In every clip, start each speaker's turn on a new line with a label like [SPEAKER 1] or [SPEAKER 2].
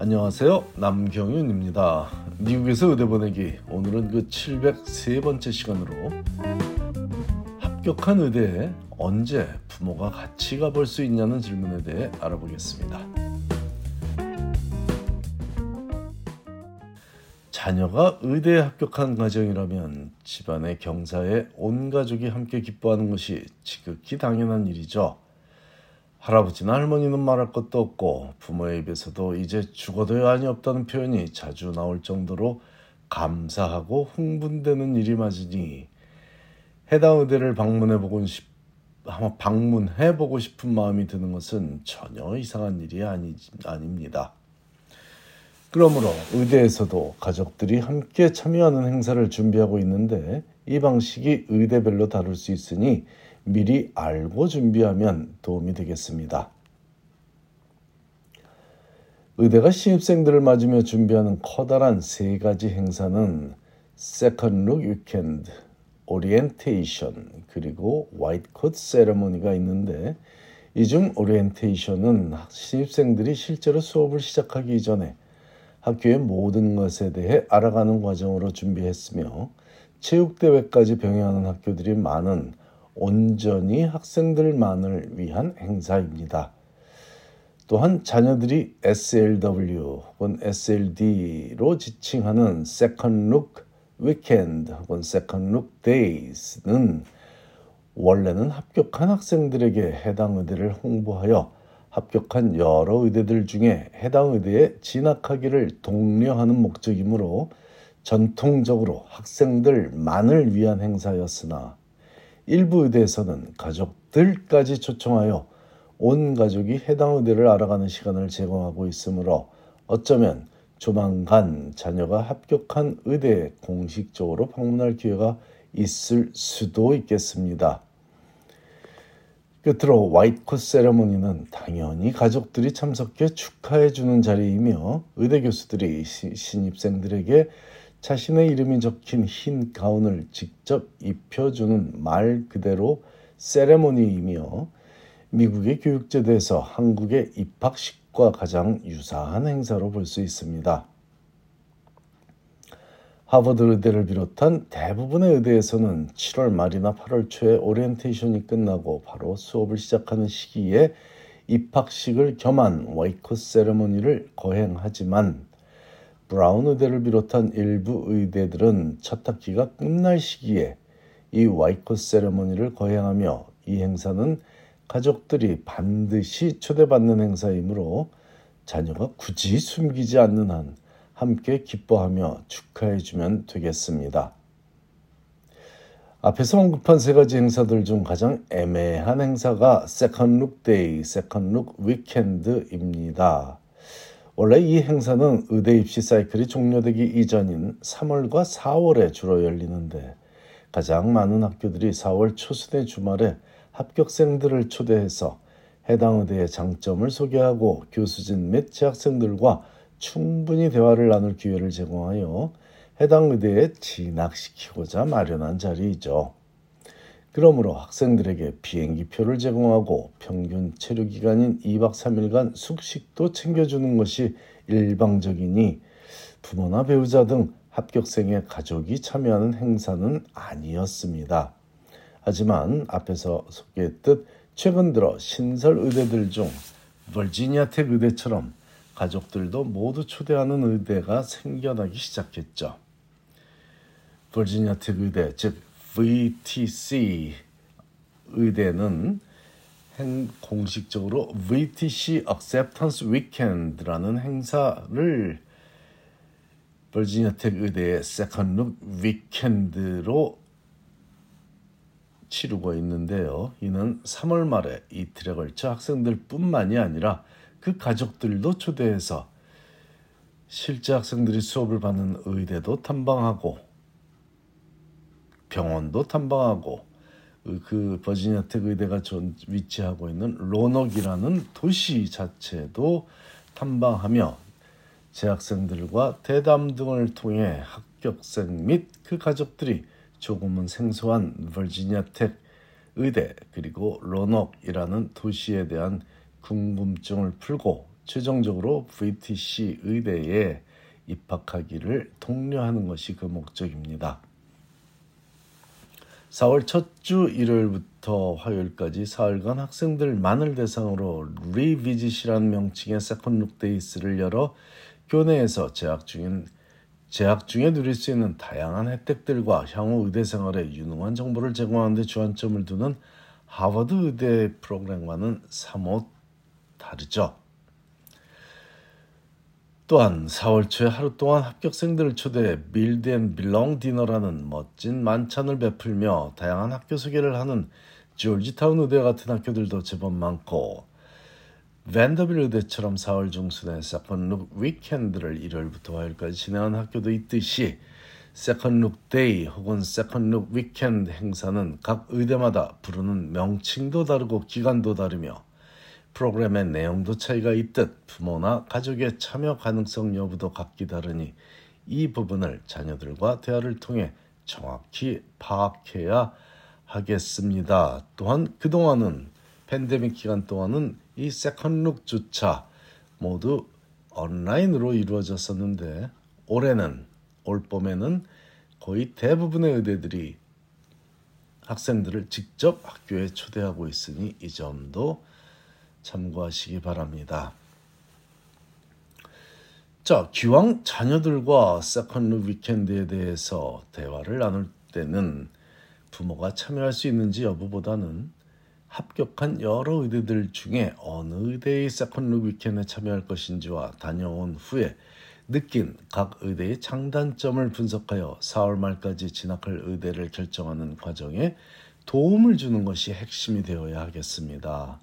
[SPEAKER 1] 안녕하세요. 남경윤입니다. 미국에서 의대 보내기. 오늘은 그 703번째 시간으로 합격한 의대에 언제 부모가 같이 가볼 수 있냐는 질문에 대해 알아보겠습니다. 자녀가 의대에 합격한 가정이라면 집안의 경사에 온 가족이 함께 기뻐하는 것이 지극히 당연한 일이죠. 할아버지나 할머니는 말할 것도 없고 부모의 입에서도 이제 죽어도 여한이 없다는 표현이 자주 나올 정도로 감사하고 흥분되는 일이 맞으니 해당 의대를 방문해보고 싶, 방문해보고 싶은 마음이 드는 것은 전혀 이상한 일이 아니, 아닙니다. 그러므로 의대에서도 가족들이 함께 참여하는 행사를 준비하고 있는데 이 방식이 의대별로 다를 수 있으니 미리 알고 준비하면 도움이 되겠습니다. 의대가 신입생들을 맞으며 준비하는 커다란 세 가지 행사는 second look weekend, 오리엔테이션, 그리고 white coat ceremony가 있는데 이 중 오리엔테이션은 신입생들이 실제로 수업을 시작하기 이전에 학교의 모든 것에 대해 알아가는 과정으로 준비했으며 체육대회까지 병행하는 학교들이 많은 온전히 학생들만을 위한 행사입니다. 또한 자녀들이 SLW 혹은 SLD로 지칭하는 Second Look Weekend 혹은 Second Look Days는 원래는 합격한 학생들에게 해당 의대를 홍보하여 합격한 여러 의대들 중에 해당 의대에 진학하기를 독려하는 목적이므로 전통적으로 학생들만을 위한 행사였으나 일부 의대에서는 가족들까지 초청하여 온 가족이 해당 의대를 알아가는 시간을 제공하고 있으므로 어쩌면 조만간 자녀가 합격한 의대에 공식적으로 방문할 기회가 있을 수도 있겠습니다. 끝으로 와이트콧 세레모니는 당연히 가족들이 참석해 축하해 주는 자리이며 의대 교수들이 신입생들에게 자신의 이름이 적힌 흰 가운을 직접 입혀주는 말 그대로 ceremony이며 미국의 교육제도에서 한국의 입학식과 가장 유사한 행사로 볼 수 있습니다. 하버드 의대를 비롯한 대부분의 의대에서는 7월 말이나 8월 초에 오리엔테이션이 끝나고 바로 수업을 시작하는 시기에 입학식을 겸한 white coat ceremony를 거행하지만 브라운 의대를 비롯한 일부 의대들은 첫 학기가 끝날 시기에 이 white coat ceremony를 거행하며 이 행사는 가족들이 반드시 초대받는 행사이므로 자녀가 굳이 숨기지 않는 한 함께 기뻐하며 축하해 주면 되겠습니다. 앞에서 언급한 세 가지 행사들 중 가장 애매한 행사가 second look day, second look weekend입니다. 원래 이 행사는 의대 입시 사이클이 종료되기 이전인 3월과 4월에 주로 열리는데 가장 많은 학교들이 4월 초순의 주말에 합격생들을 초대해서 해당 의대의 장점을 소개하고 교수진 및 재학생들과 충분히 대화를 나눌 기회를 제공하여 해당 의대에 진학시키고자 마련한 자리이죠. 그러므로 학생들에게 비행기표를 제공하고 평균 체류 기간인 2박 3일간 숙식도 챙겨주는 것이 일방적이니 부모나 배우자 등 합격생의 가족이 참여하는 행사는 아니었습니다. 하지만 앞에서 소개했듯 최근 들어 신설 의대들 중 버지니아 텍 의대처럼 가족들도 모두 초대하는 의대가 생겨나기 시작했죠. 버지니아 텍 의대, 즉 VTC 의대는 공식적으로 VTC Acceptance Weekend라는 행사를 Virginia Tech 의대의 second look weekend로 치르고 있는데요. 이는 3월 말에 이틀에 걸쳐 학생들뿐만이 아니라 그 가족들도 초대해서 실제 학생들이 수업을 받는 의대도 탐방하고 병원도 탐방하고 그 버지니아 텍 의대가 위치하고 있는 로넉이라는 도시 자체도 탐방하며 재학생들과 대담 등을 통해 합격생 및 그 가족들이 조금은 생소한 버지니아 텍 의대 그리고 로넉이라는 도시에 대한 궁금증을 풀고 최종적으로 VTC 의대에 입학하기를 독려하는 것이 그 목적입니다. 4월 첫 주 일요일부터 화요일까지 사흘간 학생들만을 대상으로 revisit이라는 명칭의 second look days를 열어 교내에서 재학 중인 재학 중에 누릴 수 있는 다양한 혜택들과 향후 의대 생활에 유용한 정보를 제공하는 데 주안점을 두는 하버드 의대 프로그램과는 사뭇 다르죠. 또한 4월 초에 하루 동안 합격생들을 초대해 Build and Belong Dinner라는 멋진 만찬을 베풀며 다양한 학교 소개를 하는 조지타운 의대 같은 학교들도 제법 많고 밴더빌 의대처럼 4월 중순에 Second Look Weekend를 일요일부터 화요일까지 진행한 학교도 있듯이 Second Look Day 혹은 Second Look Weekend 행사는 각 의대마다 부르는 명칭도 다르고 기간도 다르며 프로그램의 내용도 차이가 있듯 부모나 가족의 참여 가능성 여부도 각기 다르니 이 부분을 자녀들과 대화를 통해 정확히 파악해야 하겠습니다. 또한 그동안은 팬데믹 기간 동안은 이 세컨룩조차 모두 온라인으로 이루어졌었는데 올해는 올 봄에는 거의 대부분의 의대들이 학생들을 직접 학교에 초대하고 있으니 이 점도 참고하시기 바랍니다. 자, 기왕 자녀들과 세컨룩 위켄드에 대해서 대화를 나눌 때는 부모가 참여할 수 있는지 여부보다는 합격한 여러 의대들 중에 어느 의대의 세컨룩 위켄에 참여할 것인지와 다녀온 후에 느낀 각 의대의 장단점을 분석하여 4월 말까지 진학할 의대를 결정하는 과정에 도움을 주는 것이 핵심이 되어야 하겠습니다.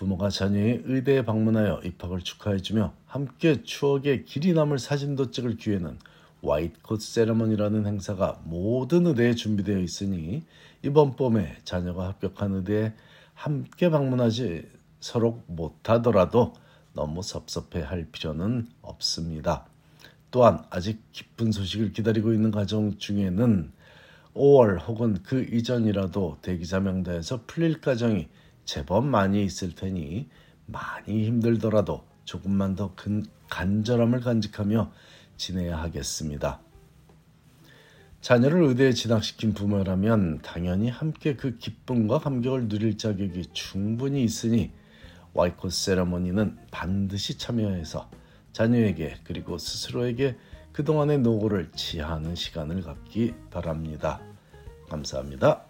[SPEAKER 1] 부모가 자녀의 의대에 방문하여 입학을 축하해주며 함께 추억의 길이 남을 사진도 찍을 기회는 화이트콧 세레머니라는 행사가 모든 의대에 준비되어 있으니 이번 봄에 자녀가 합격한 의대에 함께 방문하지 서로 못하더라도 너무 섭섭해 할 필요는 없습니다. 또한 아직 기쁜 소식을 기다리고 있는 가정 중에는 5월 혹은 그 이전이라도 대기자 명단에서 풀릴 가정이 제법 많이 있을 테니 많이 힘들더라도 조금만 더큰 간절함을 간직하며 지내야 하겠습니다. 자녀를 의대에 진학시킨 부모라면 당연히 함께 그 기쁨과 감격을 누릴 자격이 충분히 있으니 와이코 세레머니는 반드시 참여해서 자녀에게 그리고 스스로에게 그동안의 노고를 지하하는 시간을 갖기 바랍니다. 감사합니다.